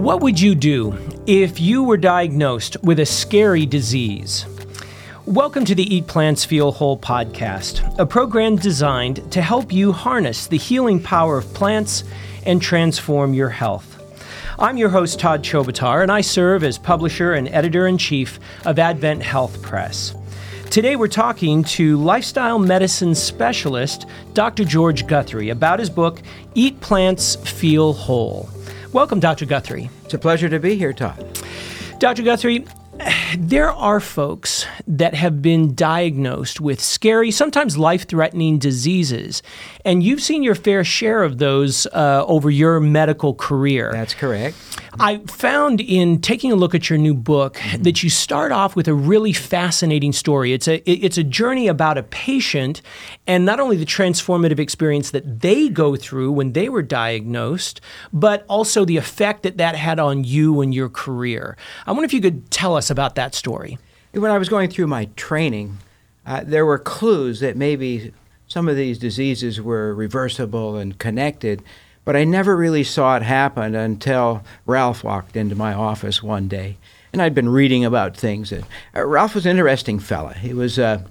What would you do if you were diagnosed with a scary disease? Welcome to the Eat Plants Feel Whole podcast, a program designed to help you harness the healing power of plants and transform your health. I'm your host, Todd Chobotar, and I serve as publisher and editor in chief of Advent Health Press. Today, we're talking to lifestyle medicine specialist Dr. George Guthrie about his book, Eat Plants Feel Whole. Welcome, Dr. Guthrie. It's a pleasure to be here, Todd. Dr. Guthrie, there are folks that have been diagnosed with scary, sometimes life threatening diseases, and you've seen your fair share of those uh, over your medical career. That's correct. I found in taking a look at your new book mm-hmm. that you start off with a really fascinating story. It's a it's a journey about a patient and not only the transformative experience that they go through when they were diagnosed, but also the effect that that had on you and your career. I wonder if you could tell us about that story. When I was going through my training, uh, there were clues that maybe some of these diseases were reversible and connected. But I never really saw it happen until Ralph walked into my office one day. And I'd been reading about things. That, uh, Ralph was an interesting fella. He was uh,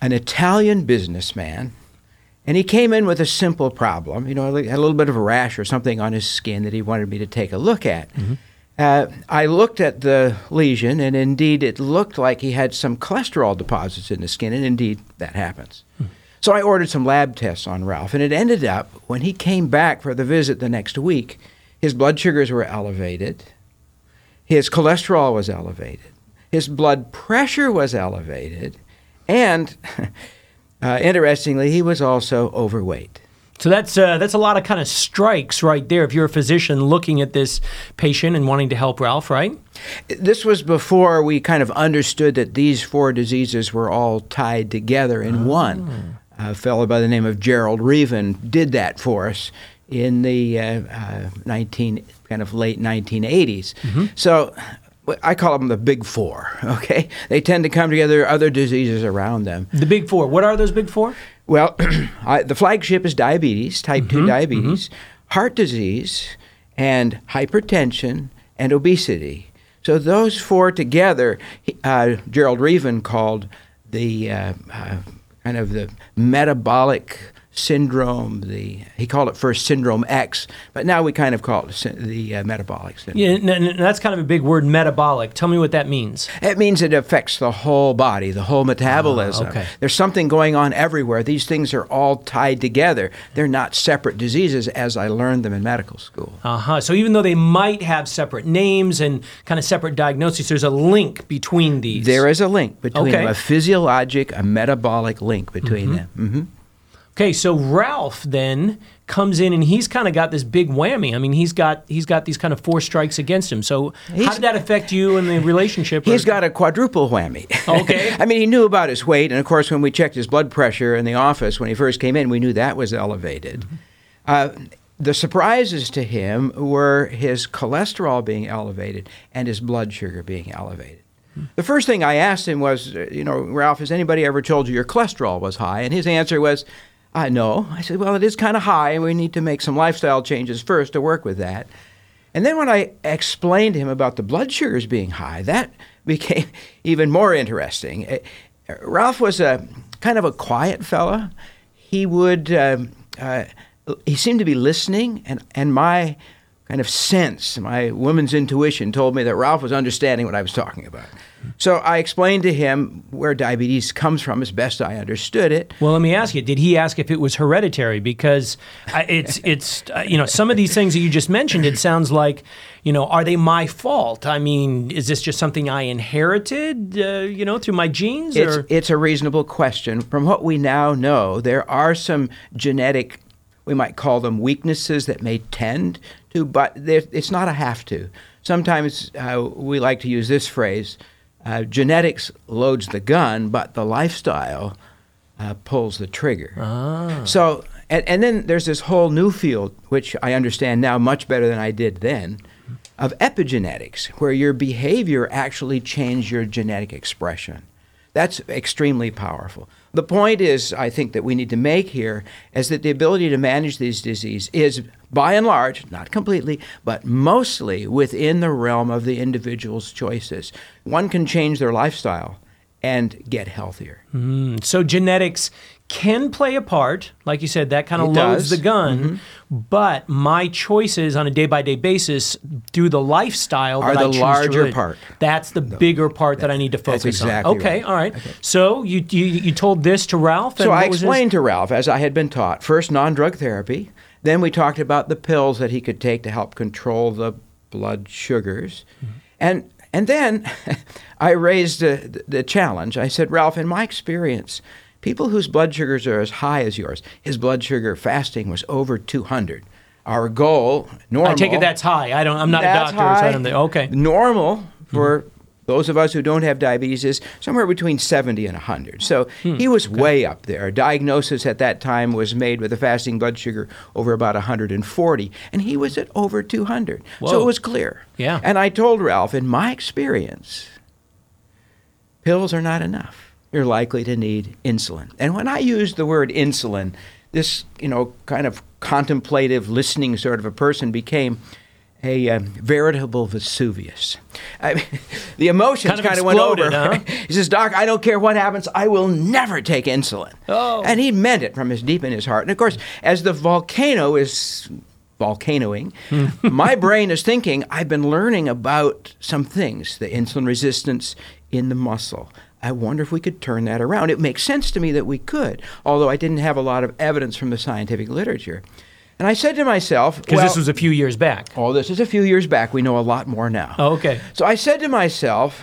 an Italian businessman. And he came in with a simple problem. You know, had a little bit of a rash or something on his skin that he wanted me to take a look at. Mm-hmm. Uh, I looked at the lesion, and indeed, it looked like he had some cholesterol deposits in the skin, and indeed, that happens. Mm-hmm. So I ordered some lab tests on Ralph, and it ended up when he came back for the visit the next week, his blood sugars were elevated, his cholesterol was elevated, his blood pressure was elevated, and uh, interestingly, he was also overweight. So that's uh, that's a lot of kind of strikes right there. If you're a physician looking at this patient and wanting to help Ralph, right? This was before we kind of understood that these four diseases were all tied together in oh. one a fellow by the name of Gerald Reaven did that for us in the uh, uh, 19 kind of late 1980s. Mm-hmm. So I call them the big four. Okay, they tend to come together. Other diseases around them. The big four. What are those big four? Well, I, the flagship is diabetes, type mm-hmm. two diabetes, mm-hmm. heart disease, and hypertension and obesity. So those four together, uh, Gerald Reaven called the uh, uh, kind of the metabolic syndrome. The he called it first syndrome X, but now we kind of call it the uh, metabolic syndrome. Yeah, that's kind of a big word, metabolic. Tell me what that means. It means it affects the whole body, the whole metabolism. Ah, okay. There's something going on everywhere. These things are all tied together. They're not separate diseases as I learned them in medical school. Uh huh. So even though they might have separate names and kind of separate diagnoses, there's a link between these. There is a link between okay. them, a physiologic, a metabolic link between mm-hmm. them. Mm-hmm. Okay, so Ralph then comes in and he's kind of got this big whammy. I mean, he's got he's got these kind of four strikes against him. So he's, how did that affect you in the relationship? He's or? got a quadruple whammy. Okay. I mean, he knew about his weight, and of course, when we checked his blood pressure in the office when he first came in, we knew that was elevated. Mm-hmm. Uh, the surprises to him were his cholesterol being elevated and his blood sugar being elevated. Hmm. The first thing I asked him was, you know, Ralph, has anybody ever told you your cholesterol was high? And his answer was, I know. I said, well, it is kind of high, and we need to make some lifestyle changes first to work with that. And then when I explained to him about the blood sugars being high, that became even more interesting. Eh, Ralph was a kind of a quiet fella. He would, um, uh, he seemed to be listening, and, and my kind of sense, my woman's intuition told me that Ralph was understanding what I was talking about. So I explained to him where diabetes comes from as best I understood it. Well, let me ask you: Did he ask if it was hereditary? Because it's it's uh, you know some of these things that you just mentioned. It sounds like you know are they my fault? I mean, is this just something I inherited? Uh, you know, through my genes? It's, it's a reasonable question. From what we now know, there are some genetic, we might call them weaknesses that may tend to, but it's not a have to. Sometimes uh, we like to use this phrase uh, genetics loads the gun, but the lifestyle uh, pulls the trigger. Ah. So, and, and then there's this whole new field, which I understand now much better than I did then, of epigenetics, where your behavior actually changes your genetic expression. That's extremely powerful. The point is, I think, that we need to make here is that the ability to manage these diseases is, by and large, not completely, but mostly within the realm of the individual's choices. One can change their lifestyle and get healthier. Mm, so genetics can play a part, like you said, that kind of loads does. the gun. Mm-hmm. But my choices on a day by day basis through the lifestyle Are that the larger part. That's the bigger part that I need to focus exactly on. Okay, right. all right. So you, you you told this to Ralph. And So I explained to Ralph, as I had been taught, first non drug therapy. Then we talked about the pills that he could take to help control the blood sugars. Mm-hmm. And, and then I raised the, the challenge. I said, Ralph, in my experience, people whose blood sugars are as high as yours, his blood sugar fasting was over 200. Our goal, normal. I take it that's high. I don't. I'm not a doctor, so I high. don't think. Okay. Normal for those of us who don't have diabetes is somewhere between 70 and 100. So Hmm. he was way up there. Diagnosis at that time was made with a fasting blood sugar over about 140, and he was at over 200. So it was clear. Yeah. And I told Ralph, in my experience, pills are not enough. You're likely to need insulin. And when I used the word insulin, this, you know, kind of contemplative, listening sort of a person became a um, veritable Vesuvius. I mean, the emotions Kind kind of of, went over. huh? he says, Doc, I don't care what happens, I will never take insulin. Oh. And he meant it from his deep in his heart. And of course, as the volcano is volcanoing, my brain is thinking, I've been learning about some things, the insulin resistance in the muscle. I wonder if we could turn that around. It makes sense to me that we could, although I didn't have a lot of evidence from the scientific literature. And I said to myself, Because well, this was a few years back. oh, this is a few years back. We know a lot more now. Oh, okay. So I said to myself,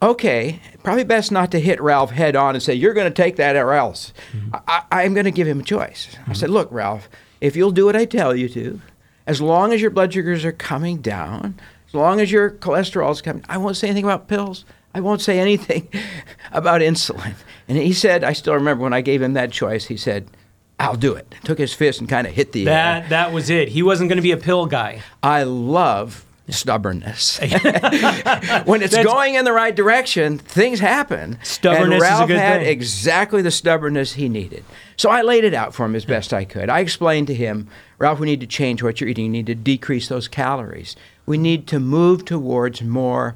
okay, probably best not to hit Ralph head on and say, you're going to take that or else. Mm-hmm. I, I'm going to give him a choice. I mm-hmm. said, look, Ralph, if you'll do what I tell you to, as long as your blood sugars are coming down, as long as your cholesterol is coming, I won't say anything about pills. I won't say anything about insulin. And he said, I still remember when I gave him that choice, he said, I'll do it. Took his fist and kind of hit the air. That that was it. He wasn't going to be a pill guy. I love stubbornness. when it's That's- going in the right direction, things happen. Stubbornness and is a Ralph good had thing. exactly the stubbornness he needed. So I laid it out for him as best I could. I explained to him, Ralph, we need to change what you're eating. You need to decrease those calories. We need to move towards more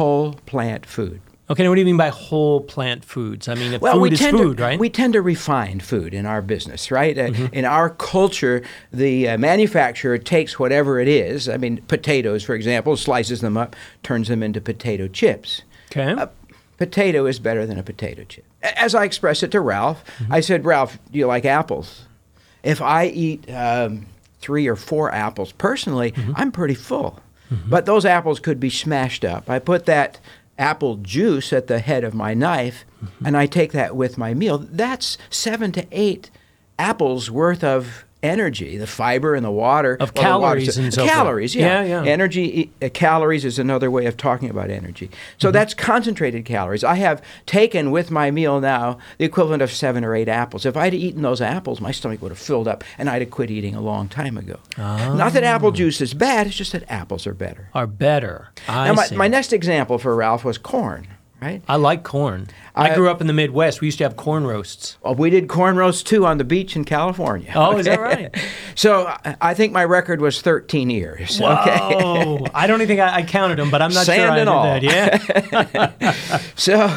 whole plant food. Okay, now what do you mean by whole plant foods? I mean, if Well, food we is tend food, to, right? We tend to refine food in our business, right? Uh, Mm-hmm. In our culture, the uh, manufacturer takes whatever it is. I mean, potatoes, for example, slices them up, turns them into potato chips. okay. Potato is better than a potato chip. As I expressed it to Ralph, Mm-hmm. I said, Ralph, do you like apples? If I eat um, three or four apples, personally, Mm-hmm. I'm pretty full. But those apples could be smashed up. I put that apple juice at the head of my knife, Mm-hmm. and I take that with my meal. That's seven to eight apples worth of energy, the fiber and the water. Of well, the water- calories and so forth. Calories, yeah. Yeah, yeah. Energy, uh, calories is another way of talking about energy. So Mm-hmm. that's concentrated calories. I have taken with my meal now the equivalent of seven or eight apples. If I'd eaten those apples, my stomach would have filled up and I'd have quit eating a long time ago. Not that Ah. apple juice is bad, it's just that apples are better. Are better. I now, my, see. my next example for Ralph was corn, right? I like corn. I, I- grew up in the Midwest. We used to have corn roasts. Well, we did corn roast too on the beach in California. Oh, is that right? so I- I think my record was 13 years. Whoa! Okay. I don't even think I, I counted them, but I'm not sure Sand I and did all. that. Yeah. So,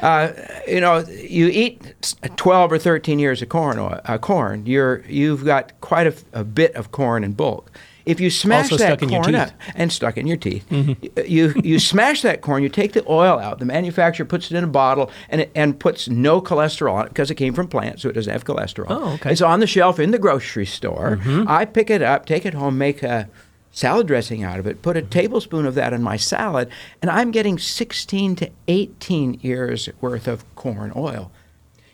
uh, you know, you eat 12 or 13 years of corn, uh, corn you're, you've got quite a, a bit of corn in bulk. If you smash Also that stuck in your corn teeth. Mm-hmm. up and stuck in your teeth, you you smash that corn. You take the oil out. The manufacturer puts it in a bottle and it, and puts no cholesterol on it because it came from plants, so it doesn't have cholesterol. Oh, okay. Mm-hmm. It's on the shelf in the grocery store. I pick it up, take it home, make a salad dressing out of it, put a tablespoon of that in my salad, and I'm getting 16 to 18 years worth of corn oil.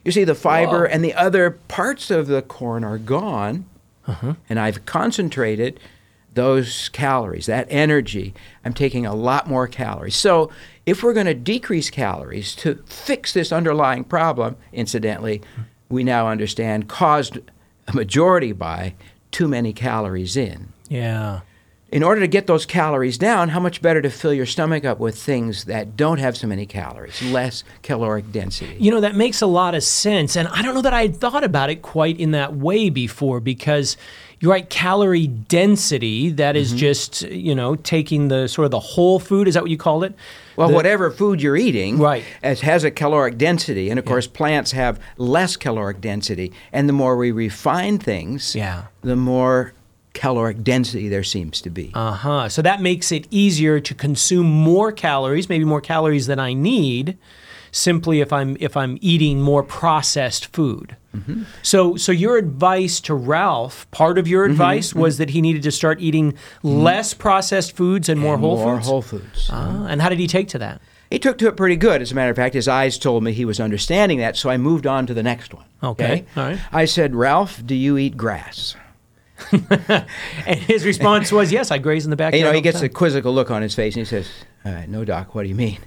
You see, the fiber Whoa. and the other parts of the corn are gone, Uh-huh. and I've concentrated those calories, that energy. I'm taking a lot more calories. So, if we're going to decrease calories to fix this underlying problem, incidentally, we now understand caused a majority by too many calories in. yeah. in order to get those calories down, how much better to fill your stomach up with things that don't have so many calories, less caloric density. You know, that makes a lot of sense. And I don't know that I had thought about it quite in that way before because you're right, calorie density, that is just, you know, taking the sort of the whole food, is that what you called it? Well, The- whatever food you're eating Right. as has a caloric density, and of course plants have less caloric density. And the more we refine things, Yeah. the more caloric density there seems to be. Uh huh. So that makes it easier to consume more calories, maybe more calories than I need, simply if I'm if I'm eating more processed food. Mm-hmm. So so your advice to Ralph, part of Mm-hmm. your advice was that he needed to start eating less processed foods and more And whole more foods. whole foods. Ah, and how did he take to that? He took to it pretty good. As a matter of fact, his eyes told me he was understanding that, so I moved on to the next one. Okay, all right. I said, Ralph, do you eat grass? And his response was, "Yes, I graze in the backyard." And, you know, he gets a quizzical look on his face and he says, uh, No, Doc, what do you mean?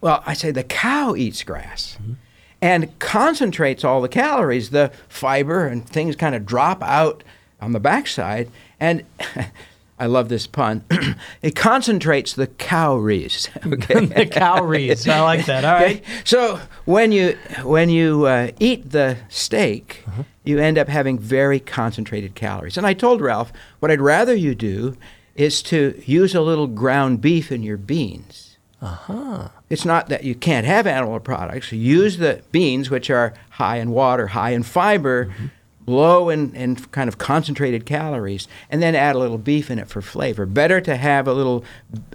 Well, I say the cow eats grass Mm-hmm. And concentrates all the calories. The fiber and things kind of drop out on the backside. And I love this pun. it concentrates the calories. Okay. the calories. I like that. All right. Okay? So when you when you uh, eat the steak, Uh-huh. you end up having very concentrated calories. And I told Ralph, what I'd rather you do is to use a little ground beef in your beans. Uh-huh. It's not that you can't have animal products. Use the beans, which are high in water, high in fiber, Mm-hmm. low in, in kind of concentrated calories, and then add a little beef in it for flavor. Better to have a little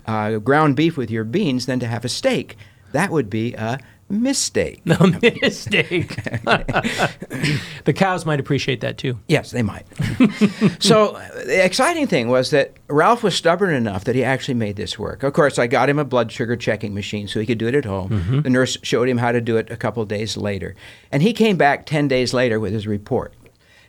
uh, ground beef with your beans than to have a steak. That would be a mistake. A mistake. the cows might appreciate that too. Yes, they might. so the exciting thing was that Ralph was stubborn enough that he actually made this work. Of course, I got him a blood sugar checking machine so he could do it at home. The nurse showed him how to do it a couple days later. And he came back 10 days later with his report.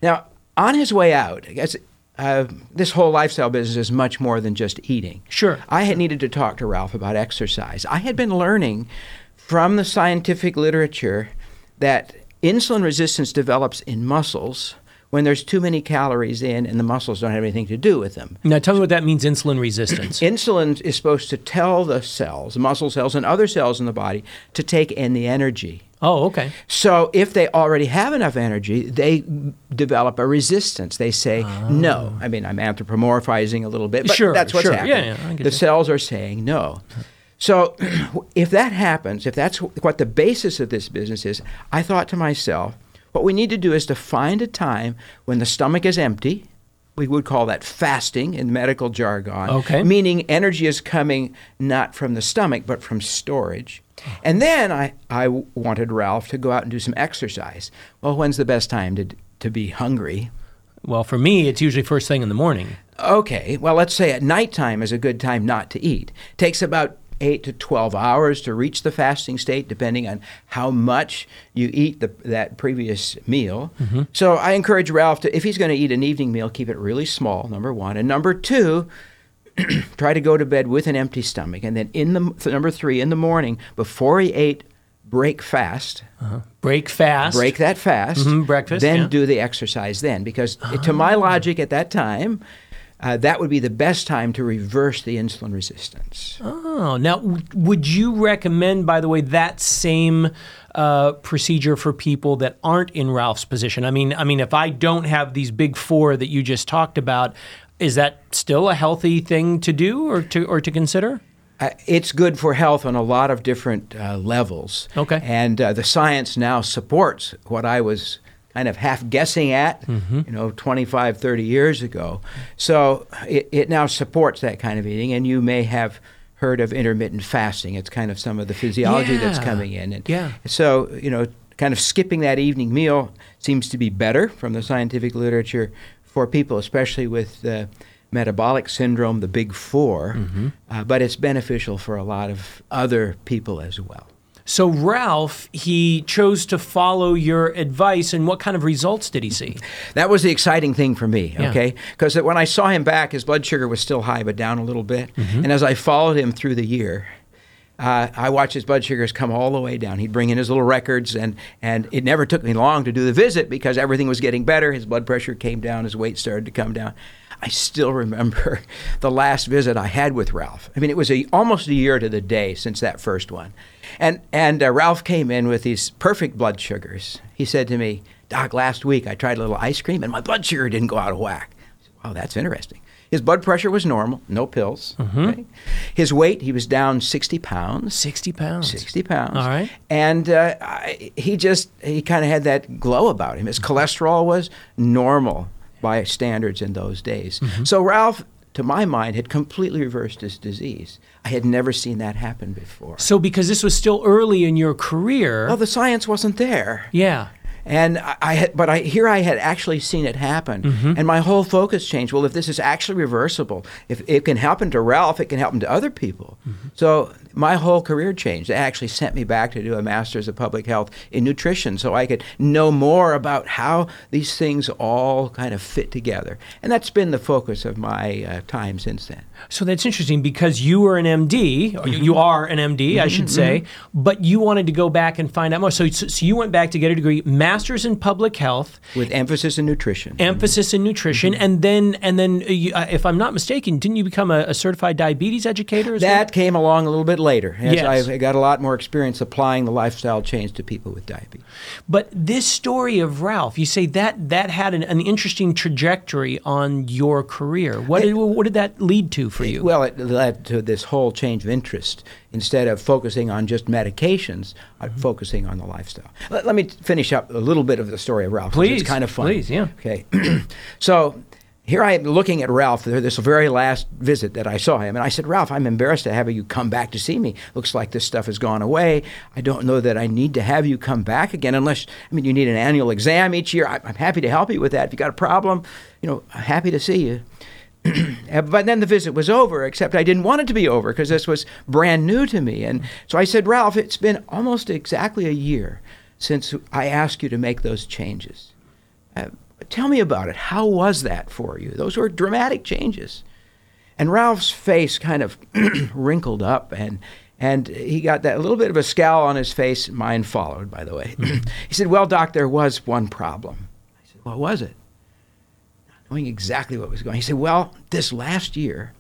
Now, on his way out, I guess uh, this whole lifestyle business is much more than just eating. Sure. I had needed to talk to Ralph about exercise. I had been learning from the scientific literature that insulin resistance develops in muscles when there's too many calories in and the muscles don't have anything to do with them. Now tell me what that means. Insulin resistance. Insulin is supposed to tell the cells, the muscle cells, and other cells in the body to take in the energy. oh, okay. So if they already have enough energy, they develop a resistance. They say no. Ah. I mean, I'm anthropomorphizing a little bit, but Sure, that's what's sure. happening. Yeah, yeah, the you. cells are saying no. So if that happens, if that's what the basis of this business is, I thought to myself, what we need to do is to find a time when the stomach is empty. We would call that fasting in medical jargon. Okay. Meaning energy is coming not from the stomach, but from storage. And then I, I wanted Ralph to go out and do some exercise. Well, when's the best time to, to be hungry? Well, for me, it's usually first thing in the morning. Okay, well, let's say at nighttime is a good time not to eat. Takes about 8 to 12 hours to reach the fasting state, depending on how much you eat the, that previous meal. Mm-hmm. So I encourage Ralph to, if he's going to eat an evening meal, keep it really small, number one. And number two, try to go to bed with an empty stomach. And then in the, number three, in the morning, before he ate, break fast. Uh-huh. Break fast. Break that fast. Mhm, breakfast, Then yeah. do the exercise then. Because ah. to my logic at that time, uh, that would be the best time to reverse the insulin resistance. Oh, now w- would you recommend, by the way, that same uh, procedure for people that aren't in Ralph's position? I mean, I mean, if I don't have these big four that you just talked about, is that still a healthy thing to do or to or to consider? Uh, it's good for health on a lot of different uh, levels. Okay. And uh, the science now supports what I was kind of half guessing at, Mm-hmm. you know, 25, 30 years ago. So it, it now supports that kind of eating, and you may have heard of intermittent fasting. It's kind of some of the physiology that's coming in. And Yeah. So, you know, kind of skipping that evening meal seems to be better from the scientific literature for people, especially with uh, metabolic syndrome, the big 4 Mm-hmm. uh, but it's beneficial for a lot of other people as well. So Ralph, he chose to follow your advice, and what kind of results did he see? That was the exciting thing for me, Yeah. okay? Because when I saw him back, his blood sugar was still high, but down a little bit. Mm-hmm. And as I followed him through the year, uh, I watched his blood sugars come all the way down. He'd bring in his little records, and, and it never took me long to do the visit because everything was getting better. His blood pressure came down, his weight started to come down. I still remember the last visit I had with Ralph. I mean, it was a, almost a year to the day since that first one. And, and uh, Ralph came in with these perfect blood sugars. He said to me, Doc, last week I tried a little ice cream and my blood sugar didn't go out of whack. Said, wow, that's interesting. His blood pressure was normal, no pills. Mm-hmm. Okay? His weight, he was down 60 pounds. 60 pounds. 60 pounds. All right. And uh, I, he just, he kind of had that glow about him. His cholesterol was normal by standards in those days. Mm-hmm. So Ralph, to my mind, had completely reversed his disease. I had never seen that happen before. So, because this was still early in your career. Well, the science wasn't there. yeah. And I, I had, but I here I had actually seen it happen, Mm-hmm. and my whole focus changed. Well, if this is actually reversible, if it can happen to Ralph, it can happen to other people. Mm-hmm. So my whole career changed. They actually sent me back to do a master's of public health in nutrition, so I could know more about how these things all kind of fit together. And that's been the focus of my uh, time since then. So that's interesting because you were an MD, or you- you Mm-hmm. are an MD, I should say, but you wanted to go back and find out more. So, so you went back to get a degree, master's in public health, With emphasis in nutrition. emphasis in nutrition, Mm-hmm. and then and then, uh, you, uh, if I'm not mistaken, didn't you become a, a certified diabetes educator? As well? That came along a little bit later as Yes. I got a lot more experience applying the lifestyle change to people with diabetes. But this story of Ralph, you say that that had an, an interesting trajectory on your career. What did, what did that lead to for you? Well, it led to this whole change of interest. Instead of focusing on just medications, I'm Mm-hmm. focusing on the lifestyle. Let, let me finish up a little bit of the story of Ralph. Please, It's kind of fun. please, yeah. Okay. so here I am looking at Ralph, this very last visit that I saw him, and I said, Ralph, I'm embarrassed to have you come back to see me. Looks like this stuff has gone away. I don't know that I need to have you come back again unless, I mean, you need an annual exam each year. I, I'm happy to help you with that. If you got a problem, you know, I'm happy to see you. But then the visit was over, except I didn't want it to be over because this was brand new to me. And so I said, Ralph, it's been almost exactly a year since I asked you to make those changes. Uh, tell me about it. How was that for you? Those were dramatic changes. And Ralph's face kind of wrinkled up and and he got that little bit of a scowl on his face. Mine followed, by the way. Hmm. he said, Well, Doc, there was one problem. I said, What was it? Not knowing exactly what was going. He said, "Well, this last year,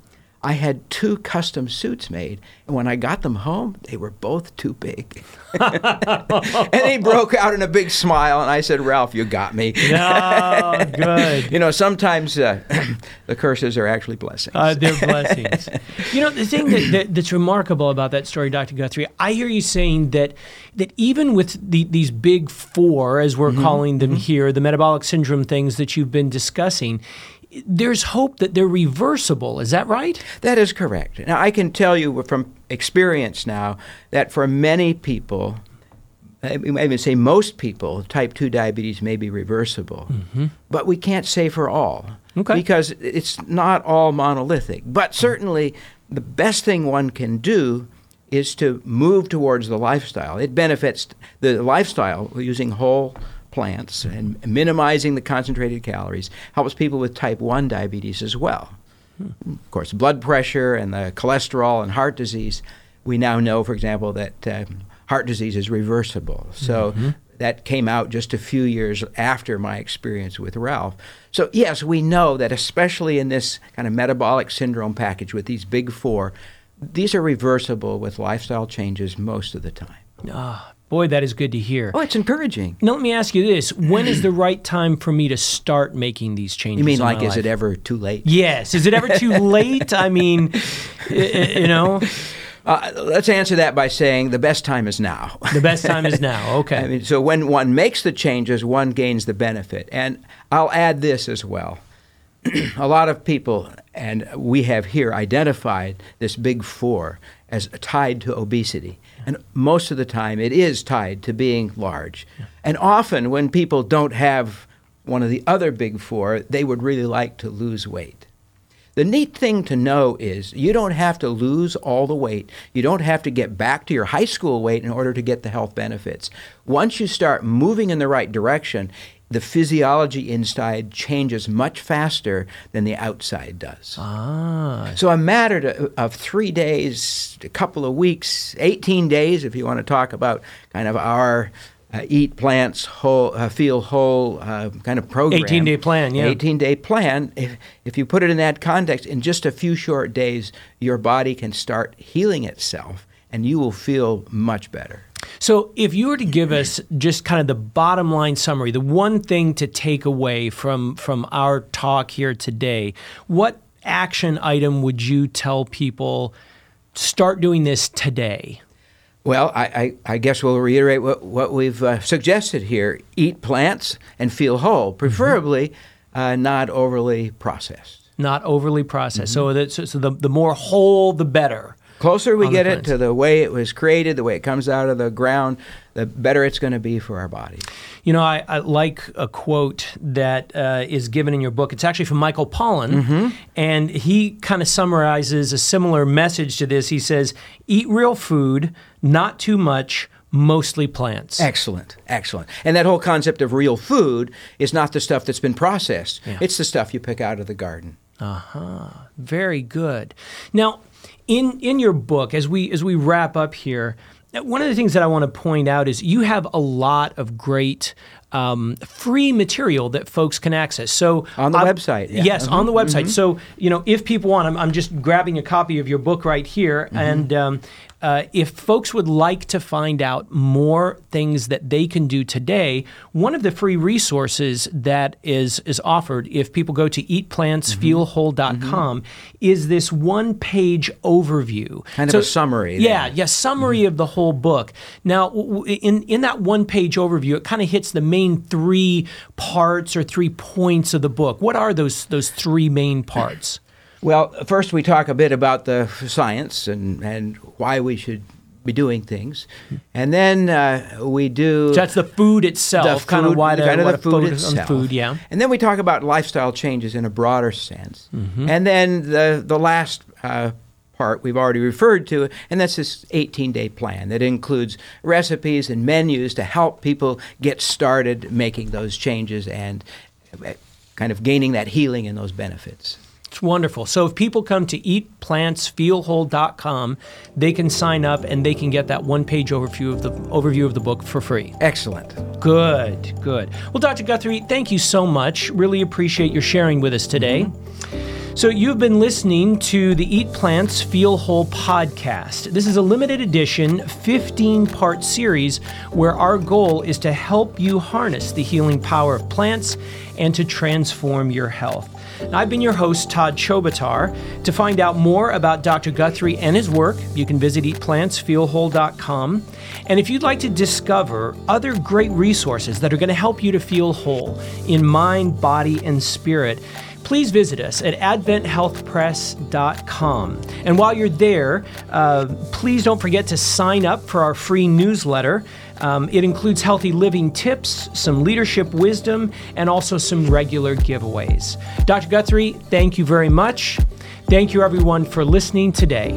I had two custom suits made, and when I got them home, they were both too big." and he broke out in a big smile, and I said, "Ralph, you got me." oh, good. you know, sometimes uh, the curses are actually blessings. Uh, they're blessings. you know, the thing that, that, that's remarkable about that story, Dr. Guthrie, I hear you saying that that even with the, these big four, as we're calling them here, the metabolic syndrome things that you've been discussing, there's hope that they're reversible. Is that right? That is correct. Now, I can tell you from experience now that for many people, I even say most people, type 2 diabetes may be reversible. Mm-hmm. But we can't say for all. Okay. Because it's not all monolithic. But certainly, the best thing one can do is to move towards the lifestyle. It benefits the lifestyle using whole plants and minimizing the concentrated calories helps people with type 1 diabetes as well. Of course, blood pressure and the cholesterol and heart disease. We now know, for example, that uh, heart disease is reversible. So that came out just a few years after my experience with Ralph. So, yes, we know that especially in this kind of metabolic syndrome package with these big four, these are reversible with lifestyle changes most of the time. Ah, boy, that is good to hear. Oh, it's encouraging. Now, let me ask you this. When is the right time for me to start making these changes? You mean in like, is life? it ever too late? Yes. Is it ever too late? I mean, you know, Uh, let's answer that by saying the best time is now. the best time is now. Okay. I mean, so when one makes the changes, one gains the benefit. And I'll add this as well. a lot of people, and we have here identified this big four as tied to obesity. And most of the time, it is tied to being large. And often, when people don't have one of the other big four, they would really like to lose weight. The neat thing to know is you don't have to lose all the weight. You don't have to get back to your high school weight in order to get the health benefits. Once you start moving in the right direction, the physiology inside changes much faster than the outside does. ah. So a matter to, of three days, a couple of weeks, 18 days, if you want to talk about kind of our uh, eat plants, whole, uh, feel whole uh, kind of program. 18 day plan, yeah. 18 day plan. If, if you put it in that context, in just a few short days, your body can start healing itself and you will feel much better. So, if you were to give us just kind of the bottom line summary, the one thing to take away from from our talk here today, what action item would you tell people start doing this today? Well, I, I, I guess we'll reiterate what, what we've uh, suggested here eat plants and feel whole, preferably mm-hmm. uh, not overly processed. Not overly processed. Mm-hmm. So, that, so, so the, the more whole, the better. Closer we get it to the way it was created, the way it comes out of the ground, the better it's going to be for our body. You know, I, I like a quote that uh, is given in your book. It's actually from Michael Pollan, mm-hmm. and he kind of summarizes a similar message to this. He says, Eat real food, not too much mostly plants. Excellent, excellent. And that whole concept of real food is not the stuff that's been processed. Yeah. It's the stuff you pick out of the garden. Uh-huh. Very good. Now, in in your book, as we as we wrap up here, one of the things that I want to point out is you have a lot of great um, free material that folks can access. So on the website, yeah. yes, mm-hmm. on the website. Mm-hmm. So you know, if people want, I'm, I'm, just grabbing a copy of your book right here, mm-hmm. and um, uh, if folks would like to find out more things that they can do today, one of the free resources that is is offered if people go to eatplantsfeelwhole.com mm-hmm. is this one page overview. Kind so, of a summary. Yeah, yeah, summary mm-hmm. of the whole book. Now, in in that one page overview, it kind of hits the main three parts or three points of the book. What are those those three main parts? Well, first we talk a bit about the science and, and why we should be doing things, and then uh, we do. So that's the food itself, the kind of why the, kind of the food itself. food, yeah. And then we talk about lifestyle changes in a broader sense, mm-hmm. and then the the last. Uh, part we've already referred to, and that's this 18 day plan that includes recipes and menus to help people get started making those changes and uh, kind of gaining that healing and those benefits. It's wonderful. So if people come to eatplantsfeelwhole.com, they can sign up and they can get that one-page overview of the overview of the book for free. Excellent. Good, good. Well, Dr. Guthrie, thank you so much. Really appreciate your sharing with us today. Mm-hmm. So, you've been listening to the Eat Plants Feel Whole podcast. This is a limited edition 15 part series where our goal is to help you harness the healing power of plants and to transform your health. I've been your host, Todd Chobotar. To find out more about Dr. Guthrie and his work, you can visit eatplantsfeelwhole.com. And if you'd like to discover other great resources that are going to help you to feel whole in mind, body, and spirit, please visit us at adventhealthpress.com. And while you're there, uh, please don't forget to sign up for our free newsletter. Um, it includes healthy living tips, some leadership wisdom, and also some regular giveaways. Dr. Guthrie, thank you very much. Thank you, everyone, for listening today.